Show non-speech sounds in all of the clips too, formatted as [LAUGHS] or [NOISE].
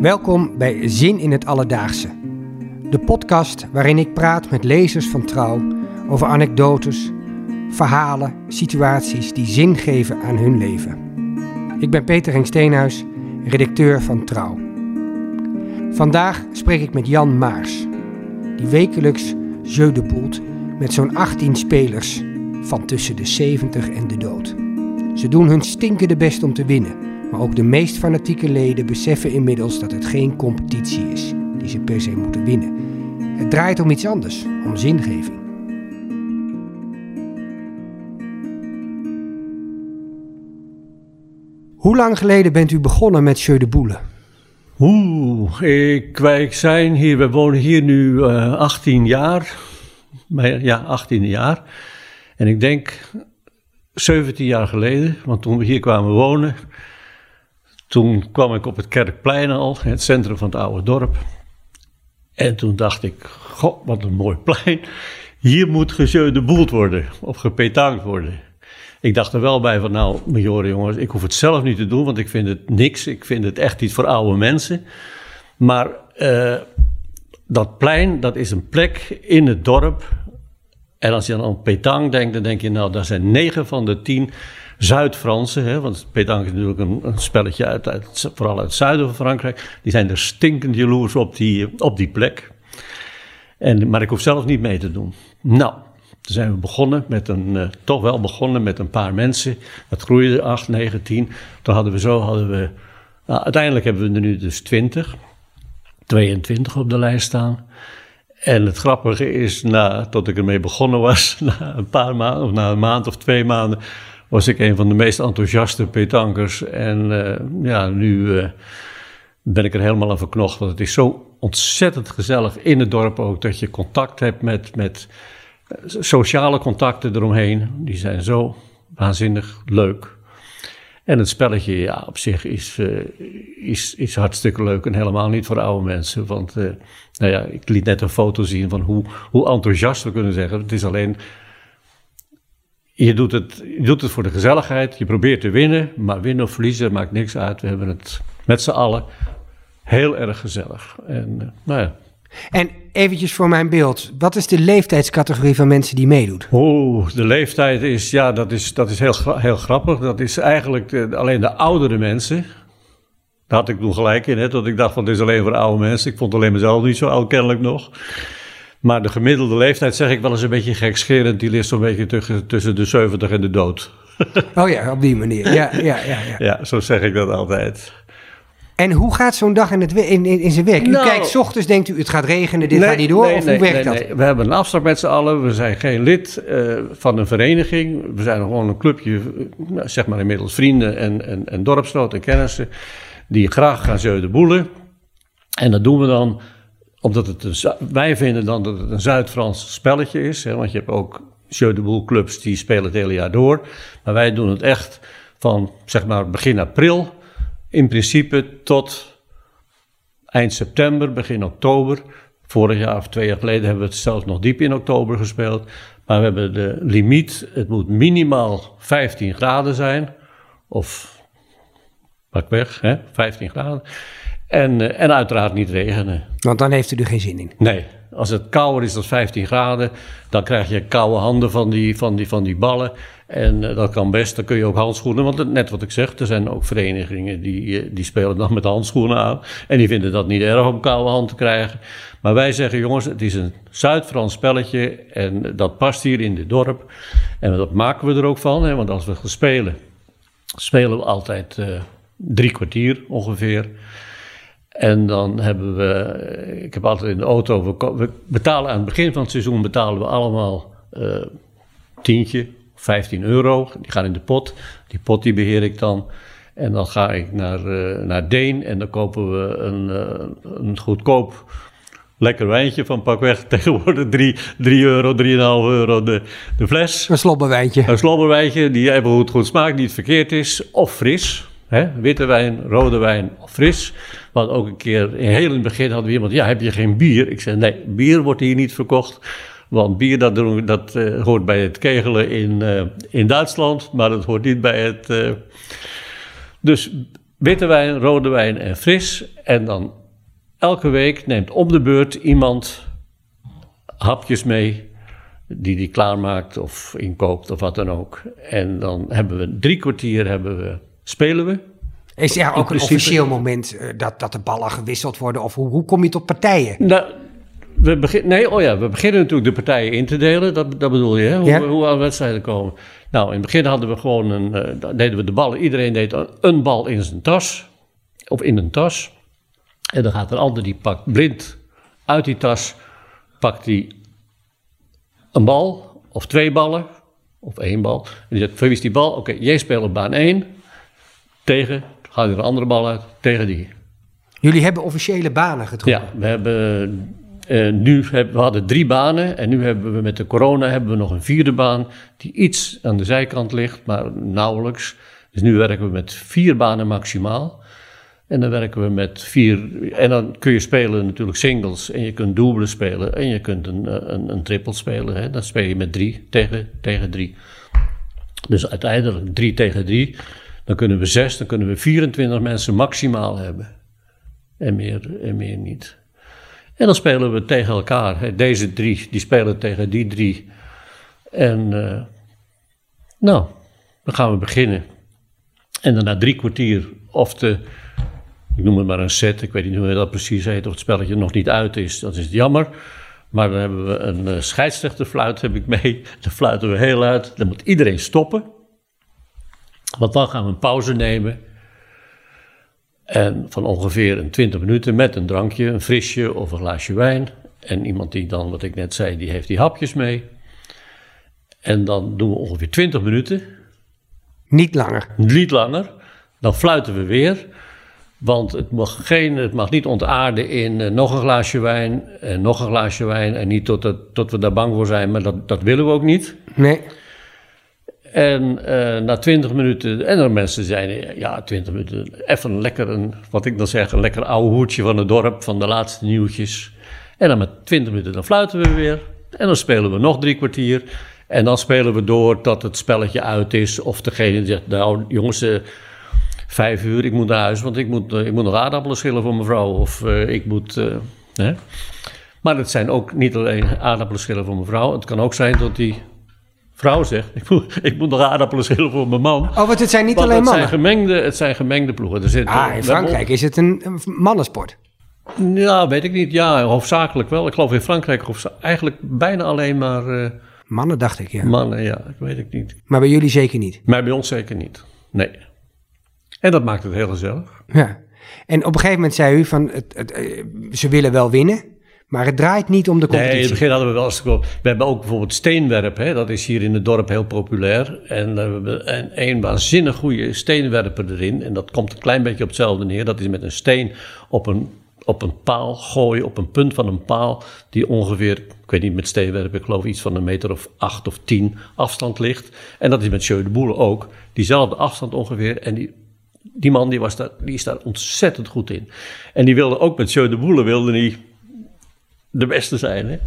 Welkom bij Zin in het Alledaagse. De podcast waarin ik praat met lezers van Trouw over anekdotes, verhalen, situaties die zin geven aan hun leven. Ik ben Peter Henk Steenhuis, redacteur van Trouw. Vandaag spreek ik met Jan Maars, die wekelijks jeu de boelt met zo'n 18 spelers van tussen de 70 en de dood. Ze doen hun stinkende best om te winnen, maar ook de meest fanatieke leden beseffen inmiddels dat het geen competitie is die ze per se moeten winnen. Het draait om iets anders, om zingeving. Hoe lang geleden bent u begonnen met Jeu de Boule? Oeh, ik, wij zijn hier, we wonen hier nu uh, 18 jaar. Ja, 18 jaar. En ik denk 17 jaar geleden, want toen we hier kwamen wonen, toen kwam ik op het Kerkplein al, het centrum van het oude dorp. En toen dacht ik, god, wat een mooi plein. Hier moet gejeu de boel worden, of gepetankt worden. Ik dacht er wel bij van, nou, majoren jongens, ik hoef het zelf niet te doen, want ik vind het niks. Ik vind het echt iets voor oude mensen. Maar uh, dat plein, dat is een plek in het dorp. En als je dan aan petang denkt, dan denk je, nou, daar zijn negen van de tien Zuid-Fransen, want petang is natuurlijk een, een spelletje uit, uit, vooral uit het zuiden van Frankrijk. Die zijn er stinkend jaloers op die, op die plek. En, maar ik hoef zelf niet mee te doen. Nou, toen zijn we begonnen met een, uh, toch wel begonnen met een paar mensen. Dat groeide 8, 9, 10. Toen hadden we zo, hadden we, nou, uiteindelijk hebben we er nu dus 20, 22 op de lijst staan. En het grappige is, na, tot ik ermee begonnen was, [LAUGHS] na een paar maanden, of na een maand of twee maanden, was ik een van de meest enthousiaste petankers. En uh, ja, nu uh, ben ik er helemaal aan verknocht. Want het is zo ontzettend gezellig in het dorp ook, dat je contact hebt met, met sociale contacten eromheen. Die zijn zo waanzinnig leuk. En het spelletje ja, op zich is, is, is hartstikke leuk en helemaal niet voor oude mensen. Want nou ja, ik liet net een foto zien van hoe, hoe enthousiast we kunnen zeggen. Het is alleen, je doet, het, je doet het voor de gezelligheid, je probeert te winnen, maar winnen of verliezen maakt niks uit. We hebben het met z'n allen heel erg gezellig. En uh, nou ja, en eventjes voor mijn beeld, wat is de leeftijdscategorie van mensen die meedoet? Oeh, de leeftijd is, ja, dat is, dat is heel, heel grappig. Dat is eigenlijk de, alleen de oudere mensen. Daar had ik toen gelijk in, hè, dat ik dacht van dit is alleen voor oude mensen. Ik vond alleen mezelf niet zo oud kennelijk nog. Maar de gemiddelde leeftijd, zeg ik wel eens een beetje gekscherend, die ligt zo'n beetje tussen, tussen de 70 en de dood. [LAUGHS] Oh ja, op die manier. Ja, ja, ja, ja. ja zo zeg ik dat altijd. En hoe gaat zo'n dag in, het, in, in, in zijn werk? Nou, u kijkt s ochtends, denkt u, het gaat regenen, dit gaat niet door? Nee, of nee, hoe werkt nee, dat? nee. We hebben een afspraak met z'n allen. We zijn geen lid uh, van een vereniging. We zijn gewoon een clubje, uh, zeg maar inmiddels vrienden en, en, en dorpsnoten en kennissen... die graag gaan zeulen boelen. En dat doen we dan omdat het een, wij vinden dan dat het een Zuid-Frans spelletje is. Hè, want je hebt ook Jeu de Boel clubs die spelen het hele jaar door. Maar wij doen het echt van zeg maar begin april in principe tot eind september, begin oktober. Vorig jaar of twee jaar geleden hebben we het zelfs nog diep in oktober gespeeld. Maar we hebben de limiet, het moet minimaal 15 graden zijn. Of pak weg, hè, 15 graden. En, en uiteraard niet regenen. Want dan heeft u er geen zin in. Nee, als het kouder is dan 15 graden, dan krijg je koude handen van die, van die, van die ballen. En uh, dat kan best, dan kun je ook handschoenen. Want net wat ik zeg, er zijn ook verenigingen die, die spelen dan met handschoenen aan. En die vinden dat niet erg om koude hand te krijgen. Maar wij zeggen, jongens, het is een Zuid-Frans spelletje. En dat past hier in dit dorp. En dat maken we er ook van. Hè, want als we gaan spelen, spelen we altijd uh, drie kwartier ongeveer. En dan hebben we, ik heb altijd in de auto, we, betalen aan het begin van het seizoen betalen we allemaal uh, tientje, 15 euro. Die gaan in de pot. Die pot die beheer ik dan. En dan ga ik naar, uh, naar Deen en dan kopen we een, uh, een goedkoop lekker wijntje van pakweg. [LAUGHS] Tegenwoordig 3, 3 euro, 3,5 euro de, de fles. Een slobberwijntje. Een slobberwijntje die even goed, goed smaakt, niet verkeerd is. Of fris. Hè? Witte wijn, rode wijn of fris. Want ook een keer, in heel het begin hadden we iemand, ja, heb je geen bier? Ik zei, nee, bier wordt hier niet verkocht. Want bier, dat, dat uh, hoort bij het kegelen in, uh, in Duitsland, maar dat hoort niet bij het... Uh... Dus witte wijn, rode wijn en fris. En dan elke week neemt om de beurt iemand hapjes mee die die klaarmaakt of inkoopt of wat dan ook. En dan hebben we drie kwartier hebben we, spelen we. Is er ook een principe- officieel moment eh, dat, dat de ballen gewisseld worden? Of hoe, hoe kom je tot partijen? Nou, we begin, nee, oh ja, we beginnen natuurlijk de partijen in te delen. Dat, dat bedoel je, hè? Hoe, Ja. hoe aan wedstrijden komen. Nou, in het begin hadden we gewoon een, eh, deden we de ballen. Iedereen deed een, een bal in zijn tas. Of in een tas. En dan gaat een ander die pakt blind uit die tas. Pakt die een bal of twee ballen. Of één bal. En die zegt, verlies die bal. Oké, jij speelt op baan 1. Tegen, gaat er een andere bal uit. Tegen die. Jullie hebben officiële banen getrokken. Ja, we hebben eh, nu hebben, we hadden drie banen en nu hebben we met de corona hebben we nog een vierde baan die iets aan de zijkant ligt, maar nauwelijks. Dus nu werken we met vier banen maximaal. En dan werken we met vier. En dan kun je spelen natuurlijk singles. En je kunt dubbelen spelen. En je kunt een, eh, een, een triple spelen. Hè. Dan speel je met drie tegen, tegen drie. Dus uiteindelijk drie tegen drie. Dan kunnen we zes, dan kunnen we 24 mensen maximaal hebben. En meer, en meer niet. En dan spelen we tegen elkaar. Deze drie, die spelen tegen die drie. En eh, nou, dan gaan we beginnen. En dan na drie kwartier, of de, ik noem het maar een set, ik weet niet hoe dat precies heet, of het spelletje nog niet uit is, dat is jammer. Maar dan hebben we een eh, scheidsrechterfluit, heb ik mee. [LAUGHS] Dan fluiten we heel uit. Dan moet iedereen stoppen. Want dan gaan we een pauze nemen. En van ongeveer een 20 minuten met een drankje, een frisje of een glaasje wijn. En iemand die dan, wat ik net zei, die heeft die hapjes mee. En dan doen we ongeveer 20 minuten, Niet langer. niet langer. Dan fluiten we weer. Want het mag, geen, het mag niet ontaarden in eh, nog een glaasje wijn en nog een glaasje wijn. En niet tot, het, tot we daar bang voor zijn, maar dat, dat willen we ook niet. Nee. En eh, na 20 minuten, en dan mensen zeiden, ja, 20 minuten, even lekker, een, wat ik dan zeg, een lekker oude hoedje van het dorp, van de laatste nieuwtjes. En dan met 20 minuten, dan fluiten we weer. En dan spelen we nog drie kwartier. En dan spelen we door tot het spelletje uit is. Of degene zegt, nou jongens, eh, vijf uur, ik moet naar huis, want ik moet, eh, ik moet nog aardappelen schillen voor mijn vrouw. Of ik moet, hè. Maar het zijn ook niet alleen aardappelen schillen voor mijn vrouw. Het kan ook zijn dat die vrouw zegt, ik moet, ik moet nog aardappelen schillen voor mijn man. Oh, want het zijn niet Want alleen het zijn, mannen. gemengde, het zijn gemengde ploegen. Er zit, Ah, in Frankrijk is het een, een mannensport. Ja, weet ik niet. Ja, hoofdzakelijk wel. Ik geloof in Frankrijk eigenlijk bijna alleen maar eh, Mannen dacht ik, ja. mannen. Ja, ik weet het niet. Maar bij jullie zeker niet. Maar bij ons zeker niet. Nee. En dat maakt het heel gezellig. Ja. En op een gegeven moment zei u van, het, het, eh, ze willen wel winnen, maar het draait niet om de Nee, in competitie. het begin hadden we wel eens... We hebben ook bijvoorbeeld steenwerp. Hè? Dat is hier in het dorp heel populair. En we hebben een, een waanzinnig goede steenwerper erin. En dat komt een klein beetje op hetzelfde neer. Dat is met een steen op een, op een paal gooien, op een punt van een paal... die ongeveer, ik weet niet met steenwerpen, ik geloof iets van een meter of acht of tien afstand ligt. En dat is met Jeu de Boele ook. Diezelfde afstand ongeveer. En die, die man die was daar, die is daar ontzettend goed in. En die wilde ook met Jeu de Boele, wilde hij de beste zijn. Hè?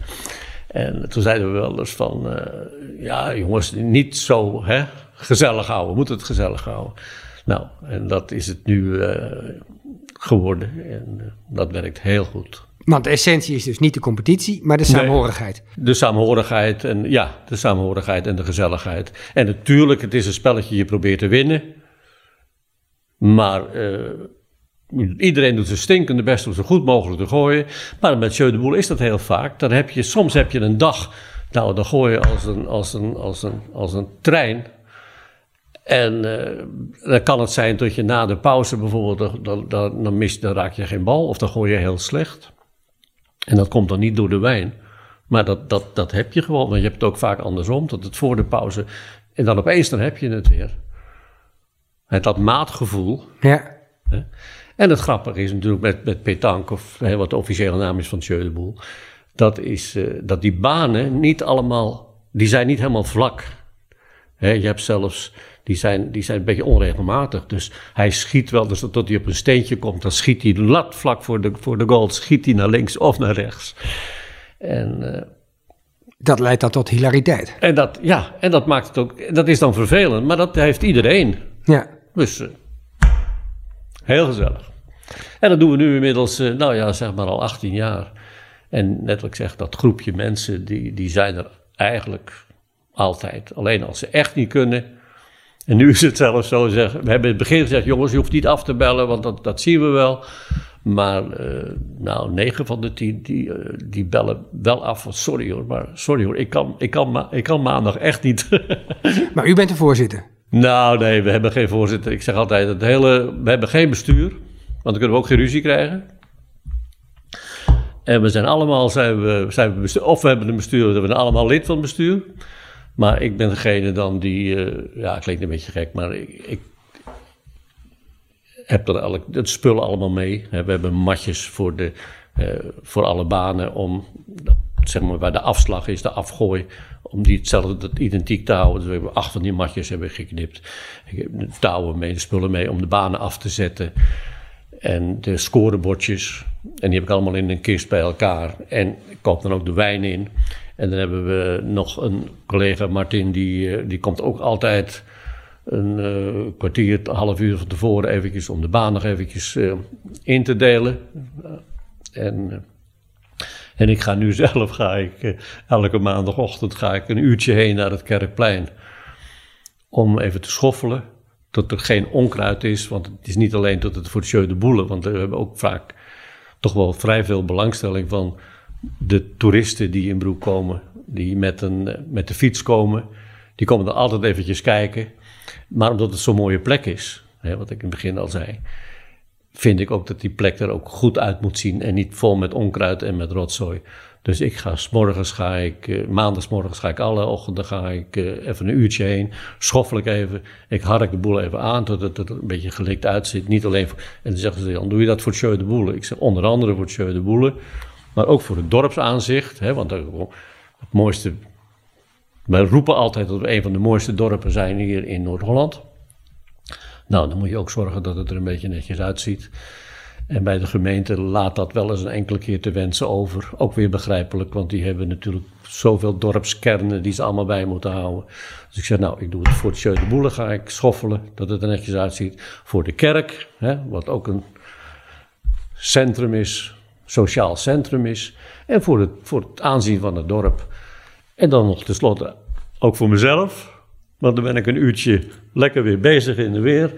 En toen zeiden we wel eens van, eh, ja jongens, niet zo hè, gezellig houden, we moeten het gezellig houden. Nou, en dat is het nu eh, geworden en eh, dat werkt heel goed. Want de essentie is dus niet de competitie, maar de saamhorigheid. De saamhorigheid en ja, de saamhorigheid en de gezelligheid. En natuurlijk, het is een spelletje, je probeert te winnen. Maar iedereen doet zijn stinkende best om zo goed mogelijk te gooien. Maar met Jeu de Boel is dat heel vaak. Dan heb je, soms heb je een dag, nou dan gooi je als een, als een, als een, als een trein. En eh, dan kan het zijn dat je na de pauze bijvoorbeeld, dan, dan, dan, mis, dan raak je geen bal of dan gooi je heel slecht. En dat komt dan niet door de wijn. Maar dat, dat, dat heb je gewoon. Want je hebt het ook vaak andersom. Dat het voor de pauze. En dan opeens dan heb je het weer. Het dat maatgevoel. Ja. Hè? En het grappige is natuurlijk met, met petanque, of hè, wat de officiële naam is van Jeu de Boel. Dat is eh, dat die banen niet allemaal. Die zijn niet helemaal vlak. Hè, je hebt zelfs. Die zijn, die zijn een beetje onregelmatig. Dus hij schiet wel, dus tot hij op een steentje komt, dan schiet hij lat vlak voor de, voor de goal, schiet hij naar links of naar rechts. En, eh, Dat leidt dan tot hilariteit. en, dat, ja, en dat maakt het ook, dat is dan vervelend, maar dat heeft iedereen. Ja. Dus, eh, Heel gezellig. En dat doen we nu inmiddels, eh, nou ja, zeg maar al 18 jaar. En net wat ik zeg, dat groepje mensen, die, die zijn er eigenlijk altijd. Alleen als ze echt niet kunnen. En nu is het zelfs zo, zeg, we hebben in het begin gezegd, jongens, je hoeft niet af te bellen, want dat, dat zien we wel. Maar uh, nou, negen van de tien die, uh, die bellen wel af. Sorry hoor, maar sorry hoor, ik kan, ik kan, ma ik kan maandag echt niet. [LAUGHS] maar u bent de voorzitter? Nou, nee, we hebben geen voorzitter. Ik zeg altijd, het hele, we hebben geen bestuur. Want dan kunnen we ook geen ruzie krijgen. En we zijn allemaal, zijn we, zijn of we hebben een bestuur, we zijn allemaal lid van het bestuur. Maar ik ben degene dan die, uh, ja, klinkt een beetje gek, maar ik, heb er elk, het spullen allemaal mee. We hebben matjes voor, de, uh, voor alle banen om, zeg maar, waar de afslag is, de afgooi, om die hetzelfde dat identiek te houden. Dus we hebben acht van die matjes hebben geknipt. Ik heb touwen mee, de spullen mee om de banen af te zetten. En de scorebordjes. En die heb ik allemaal in een kist bij elkaar. En ik koop dan ook de wijn in. En dan hebben we nog een collega, Martin, die, die komt ook altijd een uh, kwartier, een half uur van tevoren eventjes om de baan nog eventjes uh, in te delen. en, en ik ga nu [LAUGHS] zelf, ga ik, elke maandagochtend ga ik een uurtje heen naar het Kerkplein. Om even te schoffelen, dat er geen onkruid is. Want het is niet alleen tot het voor de Jeu de Boele, want we hebben ook vaak toch wel vrij veel belangstelling van de toeristen die in Broek komen. Die met, een, met de fiets komen. Die komen er altijd eventjes kijken. Maar omdat het zo'n mooie plek is, hè, wat ik in het begin al zei, vind ik ook dat die plek er ook goed uit moet zien en niet vol met onkruid en met rotzooi. Dus ik ga s'morgens ga ik, uh, maandagsmorgens ga ik alle ochtenden ga ik uh, even een uurtje heen, schoffel ik even, ik hark de boel even aan tot het er een beetje gelikt uitziet. Niet alleen en dan zeggen ze dan, doe je dat voor het Sjeu de Boele? Ik zeg onder andere voor het Sjeu de Boele, maar ook voor het dorpsaanzicht, hè, want het mooiste wij roepen altijd dat we een van de mooiste dorpen zijn hier in Noord-Holland. Nou, dan moet je ook zorgen dat het er een beetje netjes uitziet. En bij de gemeente laat dat wel eens een enkele keer te wensen over. Ook weer begrijpelijk, want die hebben natuurlijk zoveel dorpskernen die ze allemaal bij moeten houden. Dus ik zeg, nou, ik doe het voor het Jeu de Boele, ga ik schoffelen, dat het er netjes uitziet. Voor de kerk, hè, wat ook een centrum is, sociaal centrum is. En voor het, voor het aanzien van het dorp. En dan nog tenslotte ook voor mezelf. Want dan ben ik een uurtje lekker weer bezig in de weer.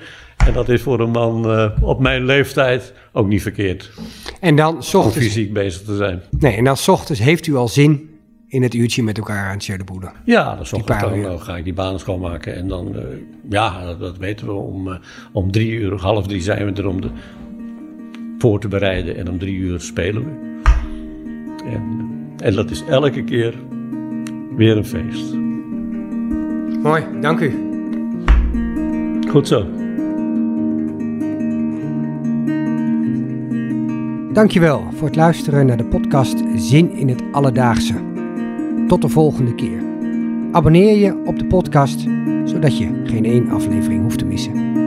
En dat is voor een man uh, op mijn leeftijd ook niet verkeerd. En dan s ochtends... Om fysiek bezig te zijn. Nee, en dan s ochtends heeft u al zin in het uurtje met elkaar aan het boelen. Ja, dan, ochtends dan, dan ga ik die banen schoonmaken. En dan, uh, ja, dat, dat, weten we. Om, uh, om drie uur, half drie zijn we er om de, voor te bereiden. En om drie uur spelen we. En, en dat is elke keer weer een feest. Mooi, dank u. Goed zo. Dankjewel voor het luisteren naar de podcast Zin in het Alledaagse. Tot de volgende keer. Abonneer je op de podcast, zodat je geen één aflevering hoeft te missen.